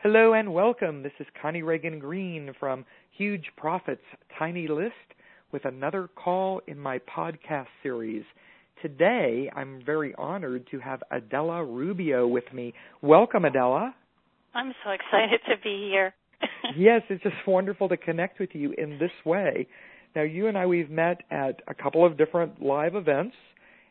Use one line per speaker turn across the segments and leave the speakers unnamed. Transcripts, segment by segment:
Hello and welcome. This is Connie Ragen Green from Huge Profits Tiny List with another call in my podcast series. Today, I'm very honored to have Adela Rubio with me. Welcome, Adela.
I'm so excited to be here.
yes, it's just wonderful to connect with you in this way. Now, you and I, we've met at a couple of different live events,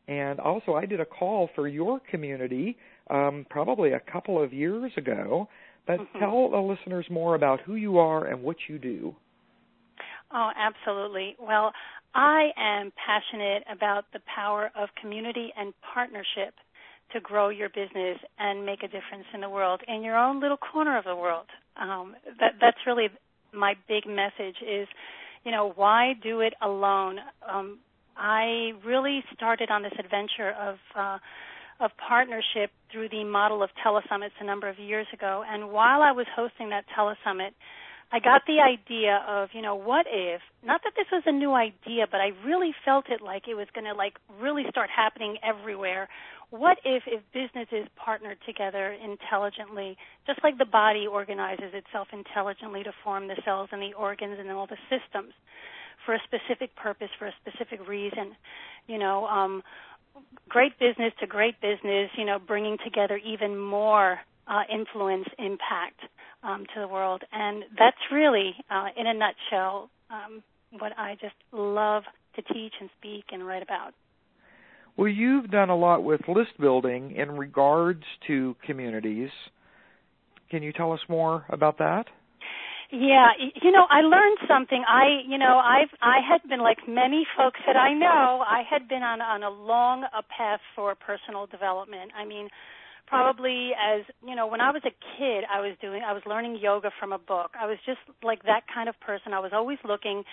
and also I did a call for your community um, probably a couple of years ago. But mm-hmm. tell the listeners more about who you are and what you do.
Oh, absolutely. Well, I am passionate about the power of community and partnership to grow your business and make a difference in the world in your own little corner of the world. Um, that that's really my big message is, you know, why do it alone? Um, I really started on this adventure of uh, of partnership through the model of telesummits a number of years ago. And while I was hosting that telesummit, I got the idea of, you know, what if, not that this was a new idea, but I really felt it like it was going to like really start happening everywhere. What if if businesses partnered together intelligently, just like the body organizes itself intelligently to form the cells and the organs and all the systems for a specific purpose, for a specific reason, you know, um great business to great business, you know, bringing together even more uh, influence, impact um, to the world. And that's really, uh, in a nutshell, um, what I just love to teach and speak and write about.
Well, you've done a lot with list building in regards to communities. Can you tell us more about that?
Yeah, you know, I learned something. I, you know, I've I had been like many folks that I know, I had been on on a long a path for personal development. I mean, probably as, you know, when I was a kid, I was doing I was learning yoga from a book. I was just like that kind of person. I was always looking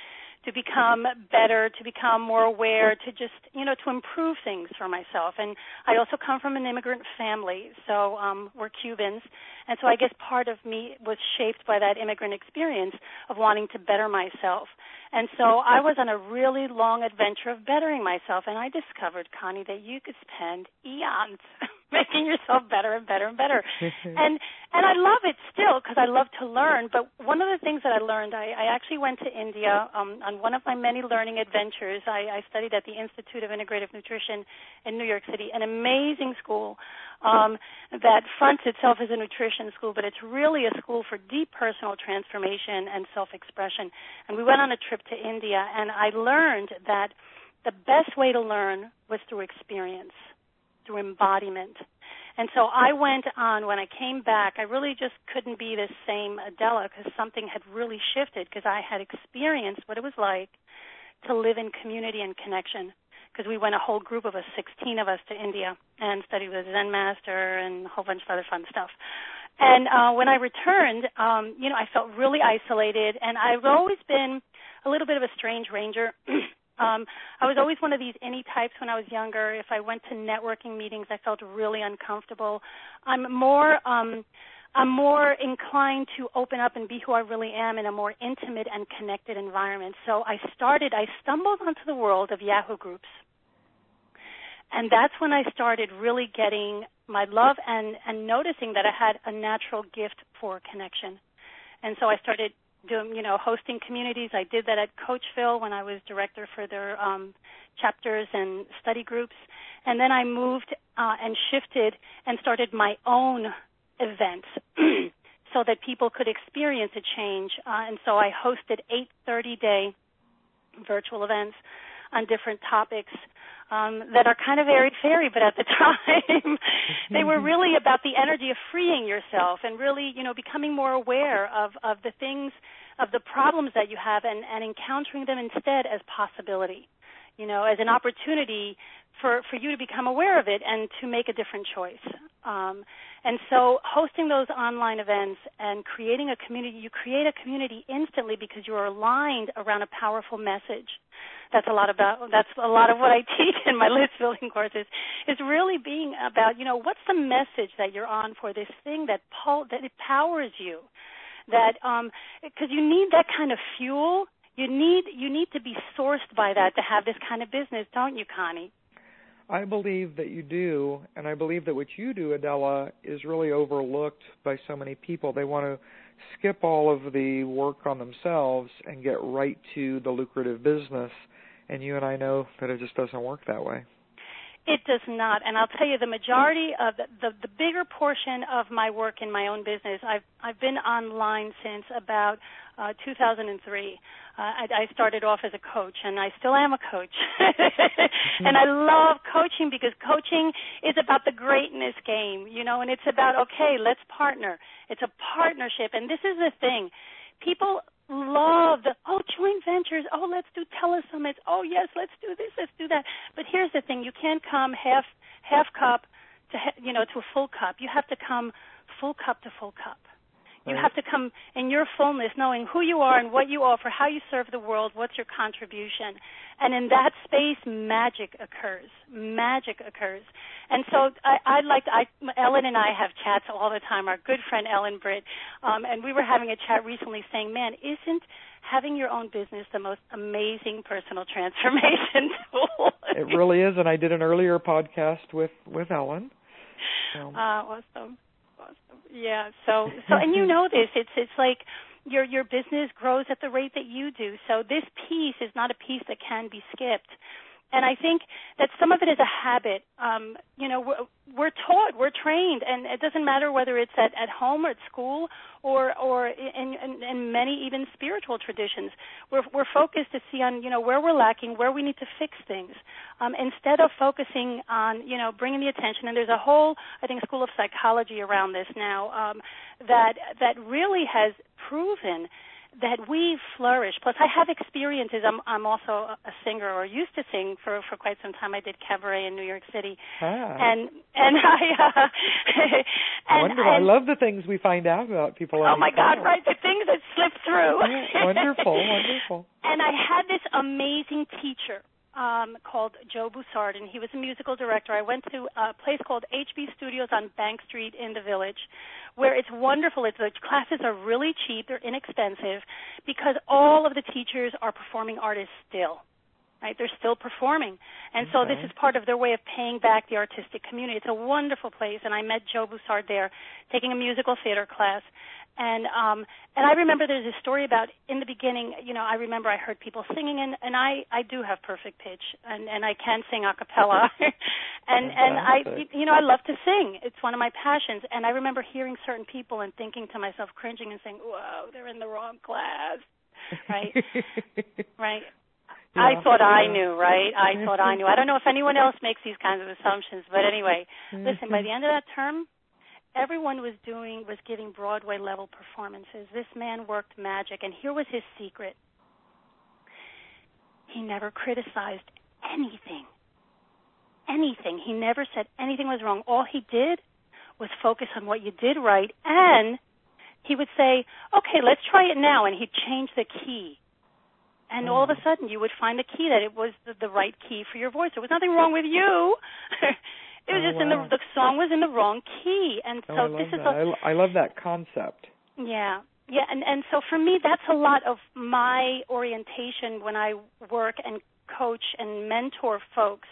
to become better, to become more aware, to just, you know, to improve things for myself. And I also come from an immigrant family, so um, we're Cubans. And so I guess part of me was shaped by that immigrant experience of wanting to better myself. And so I was on a really long adventure of bettering myself, and I discovered, Connie, that you could spend eons making yourself better and better and better. and and I love it still because I love to learn. But one of the things that I learned, I, I actually went to India um, on one of my many learning adventures. I, I studied at the Institute of Integrative Nutrition in New York City, an amazing school um, that fronts itself as a nutrition school, but it's really a school for deep personal transformation and self-expression. And we went on a trip to India, and I learned that the best way to learn was through experience through embodiment. And so I went on when I came back. I really just couldn't be the same Adela because something had really shifted because I had experienced what it was like to live in community and connection. Because we went a whole group of us, 16 of us, to India and studied with a Zen master and a whole bunch of other fun stuff. And uh, when I returned, um, you know, I felt really isolated, and I've always been a little bit of a strange ranger. Um, I was always one of these any types when I was younger. If I went to networking meetings, I felt really uncomfortable. I'm more um, I'm more inclined to open up and be who I really am in a more intimate and connected environment. So I started, I stumbled onto the world of Yahoo groups. And that's when I started really getting my love and, and noticing that I had a natural gift for connection. And so I started doing, you know, hosting communities. I did that at Coachville when I was director for their um, chapters and study groups. And then I moved uh, and shifted and started my own events so that people could experience a change. Uh, and so I hosted eight 30-day virtual events on different topics um, that are kind of airy fairy, but at the time they were really about the energy of freeing yourself and really, you know, becoming more aware of of the things, of the problems that you have, and and encountering them instead as possibility, you know, as an opportunity for for you to become aware of it and to make a different choice. Um, and so, hosting those online events and creating a community, you create a community instantly because you are aligned around a powerful message. That's a lot about. That's a lot of what I teach in my list building courses. Is really being about, you know, what's the message that you're on for this thing that pul- that empowers you, that um, because you need that kind of fuel. You need you need to be sourced by that to have this kind of business, don't you, Connie?
I believe that you do, and I believe that what you do, Adela, is really overlooked by so many people. They want to skip all of the work on themselves and get right to the lucrative business. And you and I know that it just doesn't work that way.
It does not, and I'll tell you the majority of the, the the bigger portion of my work in my own business. I've I've been online since about uh, 2003. Uh, I, I started off as a coach, and I still am a coach. and I love coaching because coaching is about the greatness game, you know, and it's about okay, let's partner. It's a partnership, and this is the thing. People love the oh joint ventures. Oh let's do telesummits. Oh yes let's do this let's do that. But here's the thing. You can't come half half cup to you know to a full cup. You have to come full cup to full cup you have to come in your fullness, knowing who you are and what you offer, how you serve the world, what's your contribution. And in that space, magic occurs. Magic occurs. And so I, I'd like to, I, Ellen and I have chats all the time. Our good friend Ellen Britt, um, and we were having a chat recently, saying, "Man, isn't having your own business the most amazing personal transformation tool?"
it really is. And I did an earlier podcast with with Ellen.
So. Uh, awesome. Yeah. So so and you know this. It's it's like your your business grows at the rate that you do. So this piece is not a piece that can be skipped and I think that some of it is a habit. Um, you know, we're, we're taught, we're trained, and it doesn't matter whether it's at, at home or at school or or in, in, in many even spiritual traditions. We're we're focused to see on you know where we're lacking, where we need to fix things, um, instead of focusing on you know bringing the attention. And there's a whole I think school of psychology around this now um, that that really has proven that we flourish. Plus, I have experiences. I'm I'm also a singer or used to sing for for quite some time. I did cabaret in New York City,
ah.
and and I. Uh, and,
Wonderful! And, I love the things we find out about people.
Oh my God! Right, the things that slip through.
wonderful, wonderful.
And I had this amazing teacher um, called Joe Boussard, and he was a musical director. I went to a place called HB Studios on Bank Street in the Village, where it's wonderful. It's the classes are really cheap, they're inexpensive, because all of the teachers are performing artists still. Right, they're still performing, and so this is part of their way of paying back the artistic community. It's a wonderful place, and I met Joe Boussard there, taking a musical theater class, and um and I remember there's a story about in the beginning, you know, I remember I heard people singing and and I I do have perfect pitch and and I can sing a cappella. and and I you know, I love to sing. It's one of my passions and I remember hearing certain people and thinking to myself cringing and saying, "Whoa, they're in the wrong class." Right? right. Yeah. I thought I knew, right? I thought I knew. I don't know if anyone else makes these kinds of assumptions, but anyway, listen, by the end of that term, everyone was doing was giving Broadway level performances. This man worked magic, and here was his secret. He never criticized anything. Anything. He never said anything was wrong. All he did was focus on what you did right, and he would say, "Okay, let's try it now," and he'd change the key. And all of a mm. sudden, you would find a key that it was the, the right key for your voice. There was nothing wrong with you. It was oh, just wow. in the the song was in the wrong key, and
oh,
so
oh,
this
is
a,
I, I love that concept.
Yeah, yeah, and and so for me, that's a lot of my orientation when I work and coach and mentor folks.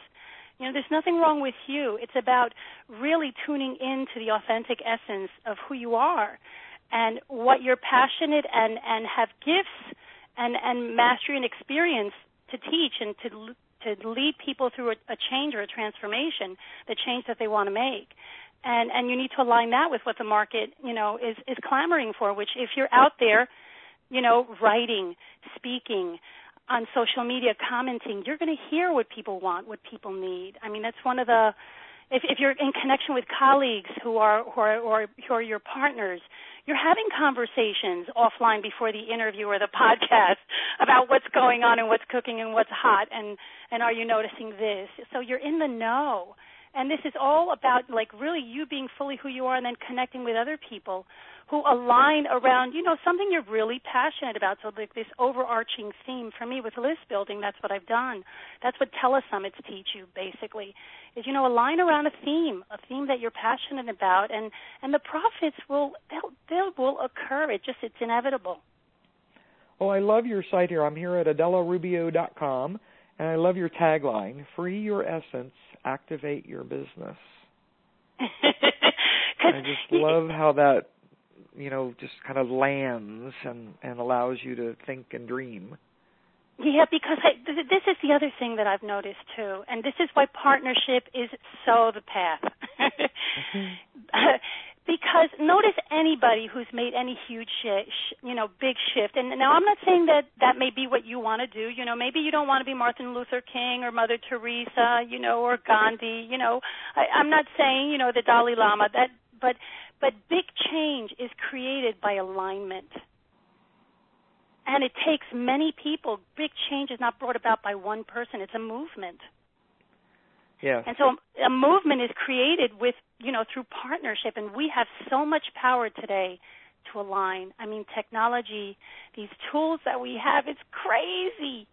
You know, there's nothing wrong with you. It's about really tuning into the authentic essence of who you are and what you're passionate and and have gifts and and mastery and experience to teach and to to lead people through a, a change or a transformation, the change that they want to make. And and you need to align that with what the market, you know, is is clamoring for, which if you're out there, you know, writing, speaking, on social media commenting, you're going to hear what people want, what people need. I mean, that's one of the if, if you're in connection with colleagues who are who are, or, who are your partners, you're having conversations offline before the interview or the podcast about what's going on and what's cooking and what's hot and and are you noticing this? So you're in the know and this is all about like really you being fully who you are and then connecting with other people who align around, you know, something you're really passionate about. So like this overarching theme for me with list building, that's what I've done. That's what telesummits teach you basically. Is you know, align around a theme, a theme that you're passionate about and and the profits will they'll they will occur. It just it's inevitable.
Well, I love your site here. I'm here at adelarubio.com and I love your tagline, free your essence activate your business. I just love how that you know just kind of lands and and allows you to think and dream.
Yeah, because I, this is the other thing that I've noticed too, and this is why partnership is so the path. mm-hmm. because notice anybody who's made any huge, sh- you know, big shift. And now I'm not saying that that may be what you want to do. You know, maybe you don't want to be Martin Luther King or Mother Teresa, you know, or Gandhi. You know, I, I'm not saying you know the Dalai Lama. That, but but big change is created by alignment. And it takes many people. Big change is not brought about by one person. It's a movement.
Yeah.
And so a movement is created with, you know, through partnership and we have so much power today to align. I mean, technology, these tools that we have, it's crazy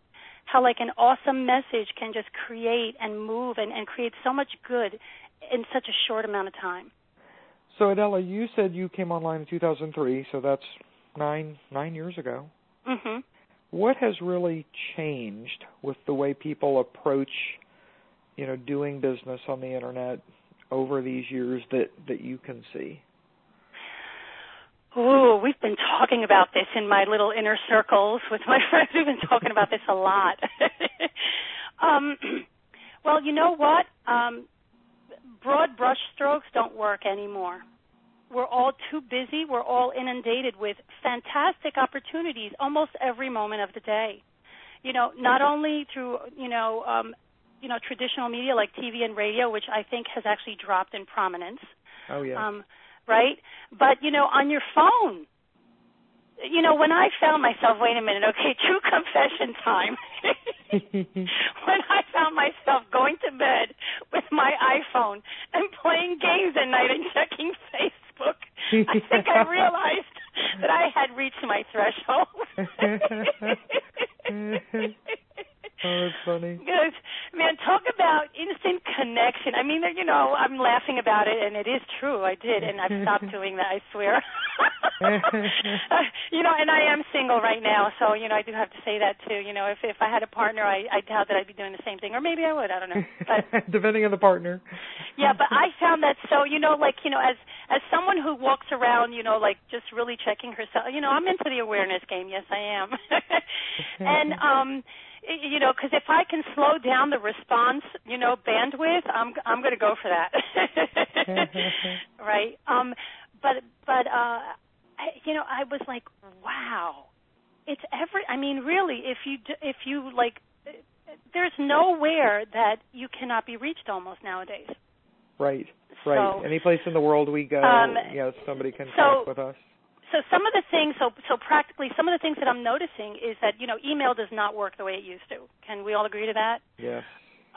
how like an awesome message can just create and move and, and create so much good in such a short amount of time.
So Adela, you said you came online in 2003, so that's nine nine years ago.
Mm-hmm.
What has really changed with the way people approach you know doing business on the internet over these years that that you can see?
Oh, we've been talking about this in my little inner circles with my friends. We've been talking about this a lot. um, well, you know what? Um, broad brushstrokes don't work anymore. We're all too busy. We're all inundated with fantastic opportunities almost every moment of the day. You know, not only through you know um, you know traditional media like TV and radio, which I think has actually dropped in prominence.
Oh yeah.
Um, right, but you know on your phone. You know, when I found myself, wait a minute, okay, true confession time. when I found myself going to bed with my iPhone and playing games at night and checking Facebook, I think I realized that I had reached my threshold.
Oh, that's funny.
Because, man, talk about instant connection. I mean, you know, I'm laughing about it, and it is true. I did, and I've stopped doing that. I swear. you know, and I am single right now, so you know, I do have to say that too. You know, if if I had a partner, I I doubt that I'd be doing the same thing, or maybe I would. I don't know. But
depending on the partner.
yeah, but I found that so you know, like you know, as as someone who walks around, you know, like just really checking herself. You know, I'm into the awareness game. Yes, I am. and um you know, because if I can slow down the response, you know, bandwidth, I'm I'm going to go for that. right. Um, but but uh, I, you know, I was like, wow, it's every. I mean, really, if you if you like, there's nowhere that you cannot be reached almost nowadays.
Right. Right.
So,
Any place in the world we go,
um,
yes, somebody can
so,
connect with us
so some of the things so so practically some of the things that I'm noticing is that you know email does not work the way it used to. Can we all agree to that?
Yes.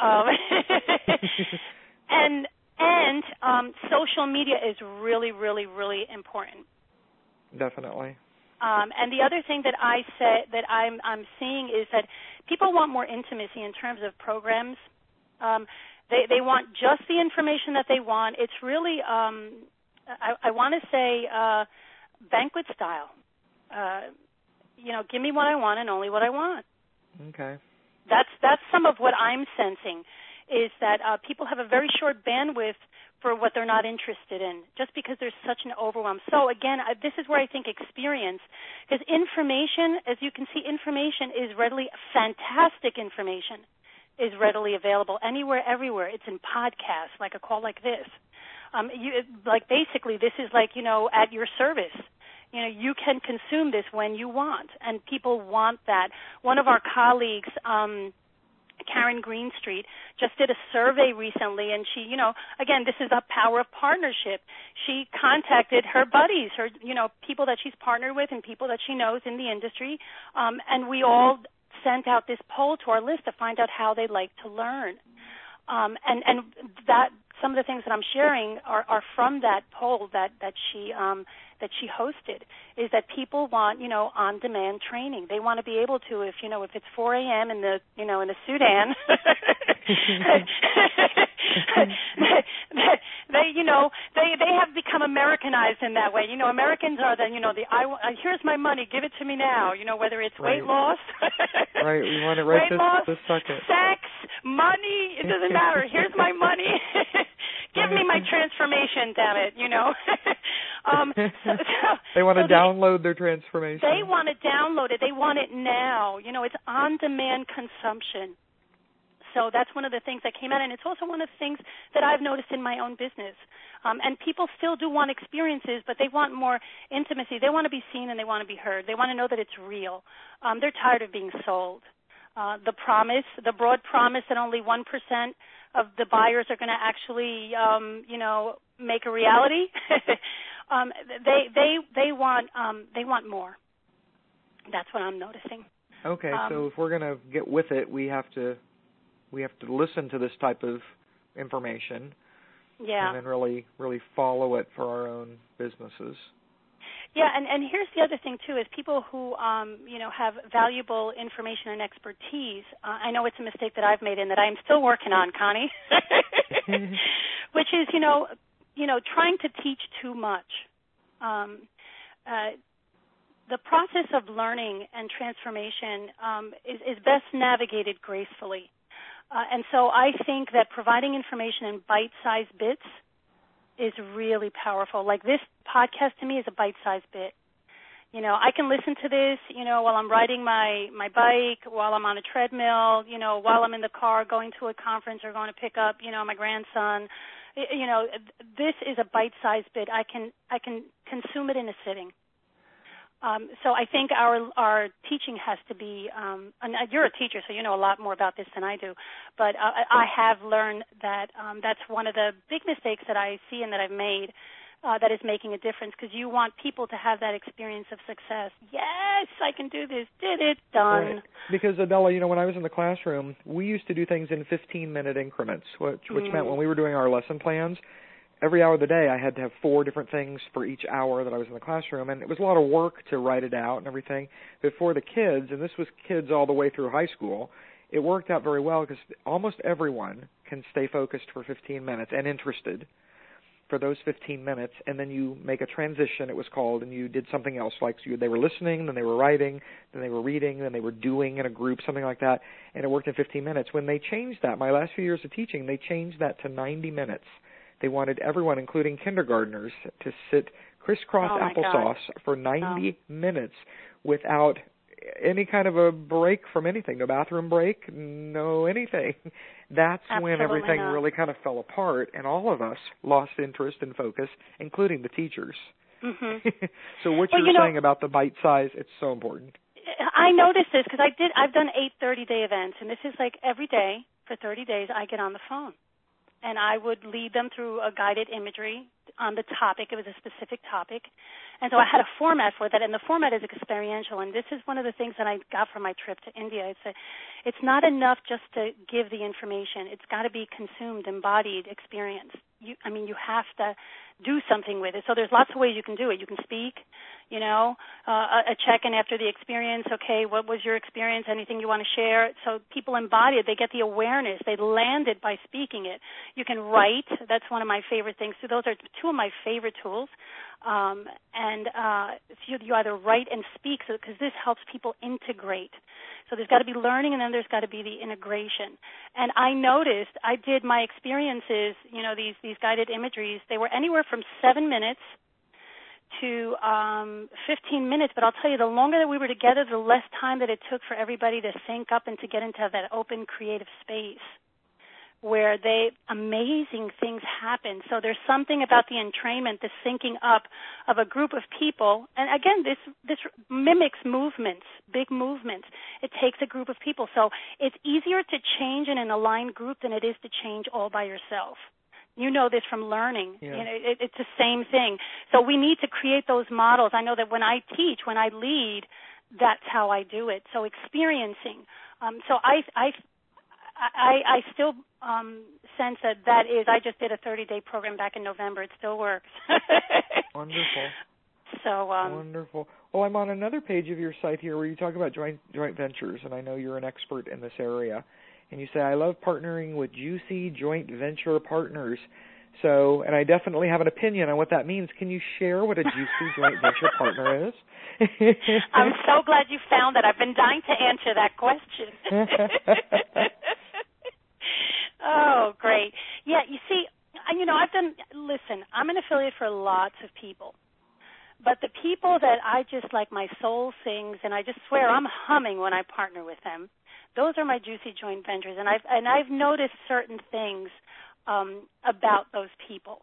Um, and and um, social media is really really really important.
Definitely.
Um, and the other thing that I said that I'm I'm seeing is that people want more intimacy in terms of programs. Um, they they want just the information that they want. It's really um, I, I want to say. Uh, banquet style. Uh, you know, give me what I want and only what I want.
Okay.
That's that's some of what I'm sensing is that uh, people have a very short bandwidth for what they're not interested in, just because there's such an overwhelm. So again, I, this is where I think experience, because information, as you can see, information is readily fantastic information is readily available anywhere, everywhere. It's in podcasts, like a call like this um, you like basically this is like you know at your service you know you can consume this when you want and people want that one of our colleagues um Karen Greenstreet just did a survey recently and she, you know, again, this is a power of partnership. She contacted her buddies, her, you know, people that she's partnered with and people that she knows in the industry. Um, and we all sent out this poll to our list to find out how they like to learn. Um, and, and that some of the things that I'm sharing are, are from that poll that that she um, that she hosted. Is that people want you know on demand training? They want to be able to if you know if it's 4 a.m. in the you know in the Sudan, they, you know, they they have become Americanized in that way. You know, Americans are the, you know, the I uh, here's my money, give it to me now. You know, whether it's
right.
weight loss,
right? We want it right
weight
this,
loss,
this second.
sex, money. It doesn't matter. Here's my money. give me my transformation, damn it. You know. um, so, so,
they want to
so
download their transformation.
They want to download it. They want it now. You know, it's on-demand consumption. So that's one of the things that came out, and it's also one of the things that I've noticed in my own business. Um, and people still do want experiences, but they want more intimacy. They want to be seen and they want to be heard. They want to know that it's real. Um, they're tired of being sold. Uh, the promise, the broad promise that only one percent of the buyers are going to actually, um, you know, make a reality. um, they they they want um, they want more. That's what I'm noticing.
Okay,
Um,
so if we're going to get with it, we have to we have to listen to this type of information
Yeah.
and then really really follow it for our own businesses.
Yeah, and and here's the other thing too: is people who um, you know have valuable information and expertise. Uh, I know it's a mistake that I've made and that I'm still working on, Connie. Which is, you know, you know, trying to teach too much. Um, uh, the process of learning and transformation um, is, is best navigated gracefully. Uh, and so I think that providing information in bite-sized bits is really powerful. Like this podcast to me is a bite-sized bit. You know, I can listen to this, you know, while I'm riding my my bike, while I'm on a treadmill, you know, while I'm in the car going to a conference or going to pick up, you know, my grandson. You know, this is a bite-sized bit. I can I can consume it in a sitting. Um, so I think our our teaching has to be. Um, and you're a teacher, so you know a lot more about this than I do. But uh, I have learned that um, that's one of the big mistakes that I see and that I've made. Uh, that is making a difference because you want people to have that experience of success. Yes, I can do this. Did it. Done.
Right. Because Adela, you know, when I was in the classroom, we used to do things in 15 minute increments, which which
Mm.
meant when we were doing our lesson plans, every hour of the day I had to have four different things for each hour that I was in the classroom and it was a lot of work to write it out and everything. But for the kids, and this was kids all the way through high school, it worked out very well because almost everyone can stay focused for 15 minutes and interested for those 15 minutes and then you make a transition it was called and you did something else like you, they were listening then they were writing then they were reading then they were doing in a group something like that and it worked in 15 minutes when they changed that my last few years of teaching they changed that to 90 minutes they wanted everyone including kindergartners to sit crisscross
Oh,
applesauce for 90 minutes without any kind of a break from anything no bathroom break no anything that's when everything
not.
really kind of fell apart and all of us lost interest and focus including the teachers
hmm
so what
Well,
you're
you know-
saying about the bite size it's so important
I noticed this because I did. I've done eight thirty day events, and this is like every day for 30 days. I get on the phone, and I would lead them through a guided imagery on the topic. It was a specific topic, and so I had a format for that. And the format is experiential. And this is one of the things that I got from my trip to India. It's a, it's not enough just to give the information. It's got to be consumed, embodied, experienced. You, I mean, you have to do something with it. So there's lots of ways you can do it. You can speak, you know, uh, a check-in after the experience. Okay, what was your experience? Anything you want to share? So people embody it. They get the awareness. They land it by speaking it. You can write. That's one of my favorite things. So those are two of my favorite tools. Um, and uh, so you, either write and speak because this helps people integrate. So there's got to be learning, and then there's got to be the integration. And I noticed I did my experiences, you know, these these guided imageries. They were anywhere from seven minutes to um, 15 minutes. But I'll tell you, the longer that we were together, the less time that it took for everybody to sync up and to get into that open, creative space where they amazing things happen. So there's something about the entrainment, the syncing up of a group of people. And again, this this mimics movements, big movements. It takes a group of people. So it's easier to change in an aligned group than it is to change all by yourself. You know this from learning.
Yeah.
You know, it, it's the same thing. So we need to create those models. I know that when I teach, when I lead, that's how I do it. So experiencing. Um, so I, I I, I still um, sense that that is. I just did a 30 day program back in November. It still works.
wonderful
So um,
Wonderful. Well, I'm on another page of your site here where you talk about joint joint ventures, and I know you're an expert in this area. and you say, I love partnering with juicy joint venture partners. So, and I definitely have an opinion on what that means. Can you share what a juicy joint venture partner is?
I'm so glad you found that. I've been dying to answer that question. oh, great. Yeah, you see, you know, I've done, listen, I'm an affiliate for lots of people. But the people that I just like my soul sings and I just swear I'm humming when I partner with them, those are my juicy joint ventures and I've and I've noticed certain things um about those people.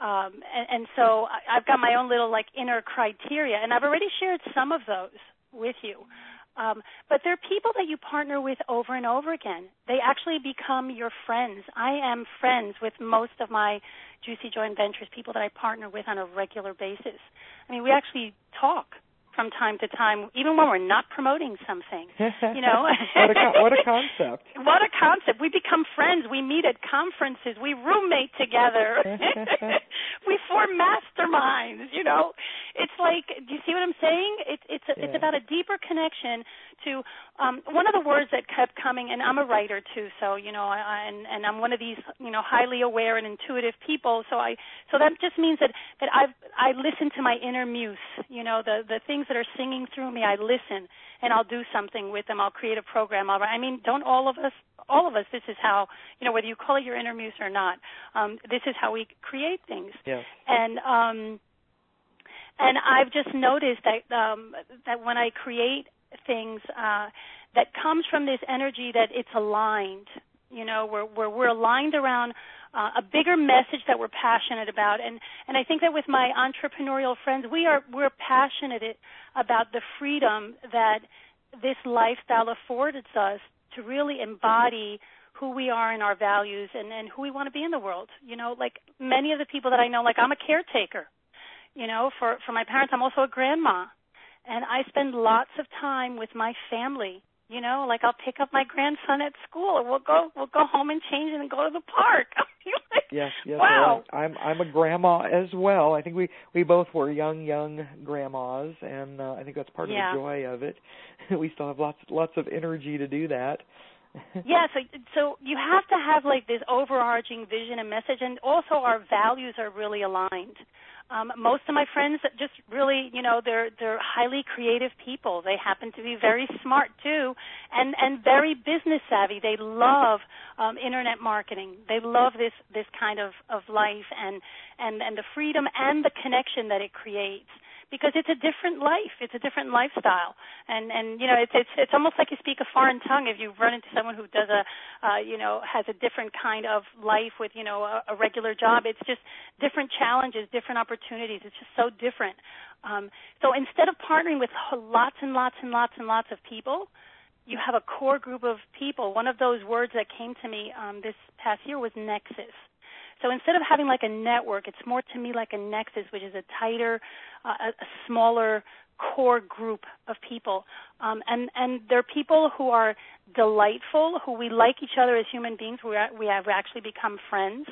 Um and, and so I've got my own little like inner criteria and I've already shared some of those with you. Um, but they're people that you partner with over and over again. They actually become your friends. I am friends with most of my Juicy Joint Ventures, people that I partner with on a regular basis. I mean, we actually talk from time to time, even when we're not promoting something. You know,
what, a, what a concept!
what a concept! We become friends. We meet at conferences. We roommate together. we form masterminds. You know, it's like, do you see what I'm saying? It's it's a, yeah. it's about a deeper connection to um one of the words that kept coming. And I'm a writer too, so you know, I, and and I'm one of these you know highly aware and intuitive people. So I so that just means that that I've I listen to my inner muse. You know, the the things that are singing through me, I listen and I'll do something with them. I'll create a program. I'll, I mean, don't all of us, all of us, this is how, you know, whether you call it your inner muse or not, um, this is how we create things.
Yes.
And, um, and I've just noticed that, um, that when I create things, uh, that comes from this energy that it's aligned, you know, where, where we're aligned around uh, a bigger message that we're passionate about. And and I think that with my entrepreneurial friends, we are we're passionate about the freedom that this lifestyle affords us to really embody who we are and our values and and who we want to be in the world. You know, like many of the people that I know, like I'm a caretaker. You know, for for my parents, I'm also a grandma, and I spend lots of time with my family you know, like I'll pick up my grandson at school, and we'll go we'll go home and change and go to the park. like,
yes, yes.
Wow.
I'm I'm a grandma as well. I think we we both were young young grandmas, and uh, I think that's part
yeah.
of the joy of it. we still have lots lots of energy to do that.
Yeah, so so you have to have like this overarching vision and message, and also our values are really aligned. Um, most of my friends just really, you know, they're they're highly creative people. They happen to be very smart too, and and very business savvy. They love um, internet marketing. They love this this kind of of life and and and the freedom and the connection that it creates because it's a different life. It's a different lifestyle, and and you know it's it's it's almost like you speak a foreign tongue if you run into someone who does a uh, you know has a different kind of life with you know a, a regular job. It's just different challenges, different opportunities. It's just so different. Um, so instead of partnering with lots and lots and lots and lots of people, you have a core group of people. One of those words that came to me um, this past year was nexus. So instead of having like a network, it's more to me like a nexus, which is a tighter, uh, a, a smaller core group of people. Um, and and they're people who are delightful, who we like each other as human beings. We are, we have actually become friends,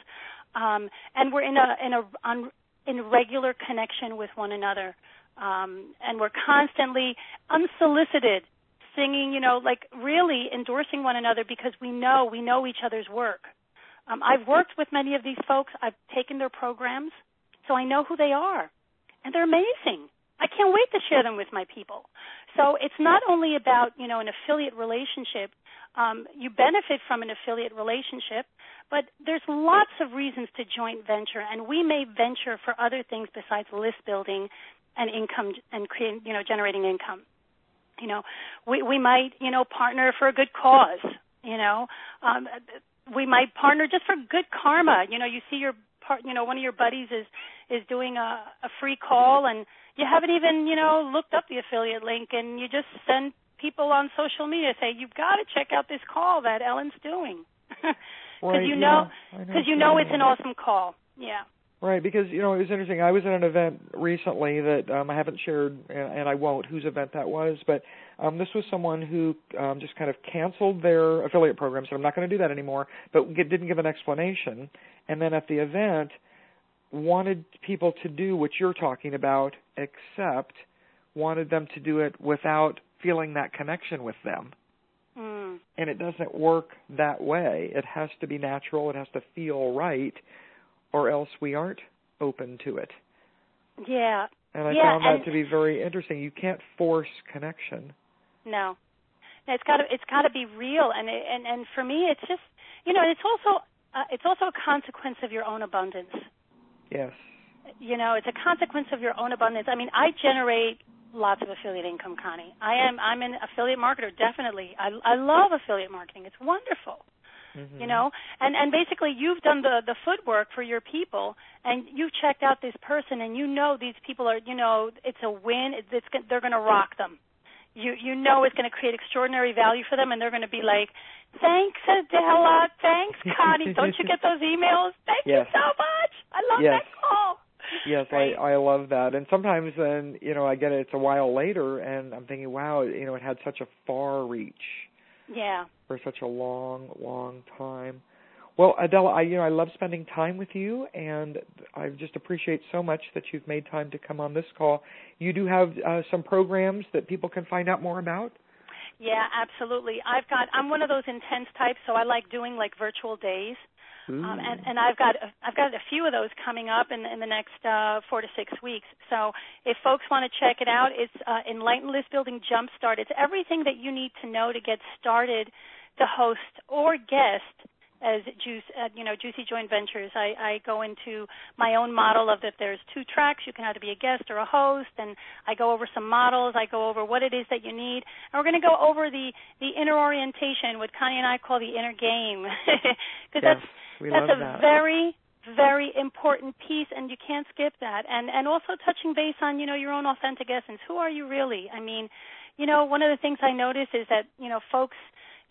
um, and we're in a in a on, in regular connection with one another. Um, and we're constantly unsolicited singing, you know, like really endorsing one another because we know we know each other's work. Um, I've worked with many of these folks. I've taken their programs, so I know who they are, and they're amazing. I can't wait to share them with my people. So it's not only about you know an affiliate relationship. Um, you benefit from an affiliate relationship, but there's lots of reasons to joint venture, and we may venture for other things besides list building and income and creating you know generating income. You know, we we might you know partner for a good cause. You know, um, we might partner just for good karma. You know, you see your part, you know, one of your buddies is is doing a, a free call, and you haven't even, you know, looked up the affiliate link, and you just send people on social media say you've got to check out this call that Ellen's doing, because
right,
you know,
because
you know it's an awesome call. Yeah.
Right, because you know it was interesting. I was at an event recently that um, I haven't shared, and, and I won't whose event that was, but um, this was someone who um, just kind of canceled their affiliate program, said I'm not going to do that anymore, but didn't give an explanation. And then at the event, wanted people to do what you're talking about, except wanted them to do it without feeling that connection with them.
Mm.
And it doesn't work that way. It has to be natural, it has to feel right, or else we aren't open to it.
Yeah.
And I
yeah,
found that
and,
to be very interesting. You can't force connection.
No. It's got to it's got to be real and it, and and for me it's just you know it's also uh, it's also a consequence of your own abundance.
Yes.
You know, it's a consequence of your own abundance. I mean, I generate lots of affiliate income, Connie. I am I'm an affiliate marketer, definitely. I I love affiliate marketing. It's wonderful.
Mm-hmm.
You know, and and basically you've done the the footwork for your people, and you've checked out this person, and you know these people are, you know, it's a win. It's, it's they're going to rock them. You you know it's going to create extraordinary value for them, and they're going to be like, "Thanks, Adela. Thanks, Connie. Don't you get those emails? Thank
yes.
you so much. I love
yes.
that call."
Yes,
right.
I I love that. And sometimes then, you know, I get it it's a while later and I'm thinking, wow, you know, it had such a far reach.
Yeah.
For such a long, long time. Well, Adela, I you know, I love spending time with you and I just appreciate so much that you've made time to come on this call. You do have uh, some programs that people can find out more about?
Yeah, absolutely. I've got I'm one of those intense types, so I like doing like virtual days. Um, and, and I've got a, I've got a few of those coming up in, in the next uh, four to six weeks. So if folks want to check it out, it's uh, Enlightened List Building Jumpstart. It's everything that you need to know to get started to host or guest as Juice, uh, you know, Juicy Joint Ventures. I, I go into my own model of that there's two tracks. You can either be a guest or a host, and I go over some models. I go over what it is that you need, and we're going to go over the the inner orientation, what Connie and I call the inner game, because
yes.
that's That's a
that.
very very important piece and you can't skip that and and also touching base on you know your own authentic essence who are you really i mean you know one of the things i notice is that you know folks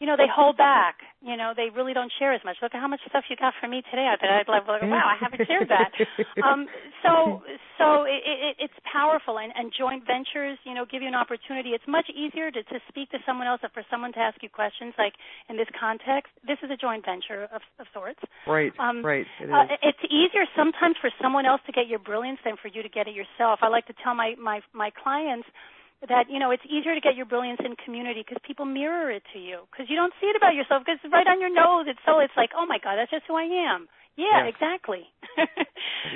you know, they hold back. You know, they really don't share as much. Look at how much stuff you got from me today. I thought I'd like, wow, I haven't shared that. Um, so, so it, it, it's powerful, and, and joint ventures, you know, give you an opportunity. It's much easier to, to speak to someone else, or for someone to ask you questions. Like in this context, this is a joint venture of, of sorts.
Right.
Um,
right. It is.
Uh, it's easier sometimes for someone else to get your brilliance than for you to get it yourself. I like to tell my my my clients that you know it's easier to get your brilliance in community because people mirror it to you because you don't see it about yourself because it's right on your nose it's so it's like oh my god that's just who i am yeah
yes.
exactly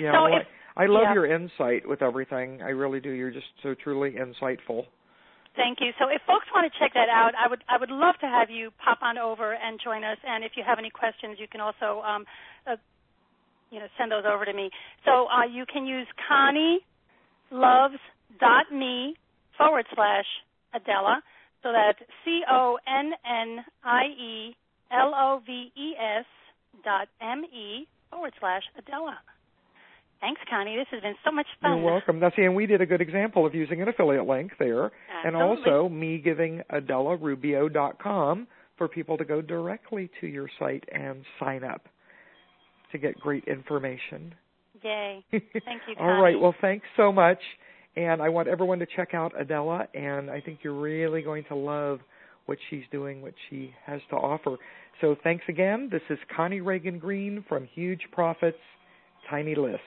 yeah
so
well,
if,
i love
yeah.
your insight with everything i really do you're just so truly insightful
Thank you. So if folks want to check that out, I would I would love to have you pop on over and join us. And if you have any questions, you can also um, uh, you know send those over to me. So uh, you can use Connie loves dot me forward slash Adela. So that's C O N N I E L O V E S dot M E forward slash Adela. Thanks, Connie. This has been so much fun.
You're welcome. Now, see, and we did a good example of using an affiliate link there,
Absolutely.
and also me giving AdelaRubio.com for people to go directly to your site and sign up to get great information.
Yay! Thank you. Connie.
All right. Well, thanks so much. And I want everyone to check out Adela, and I think you're really going to love what she's doing, what she has to offer. So thanks again. This is Connie Ragen Green from Huge Profits, Tiny List.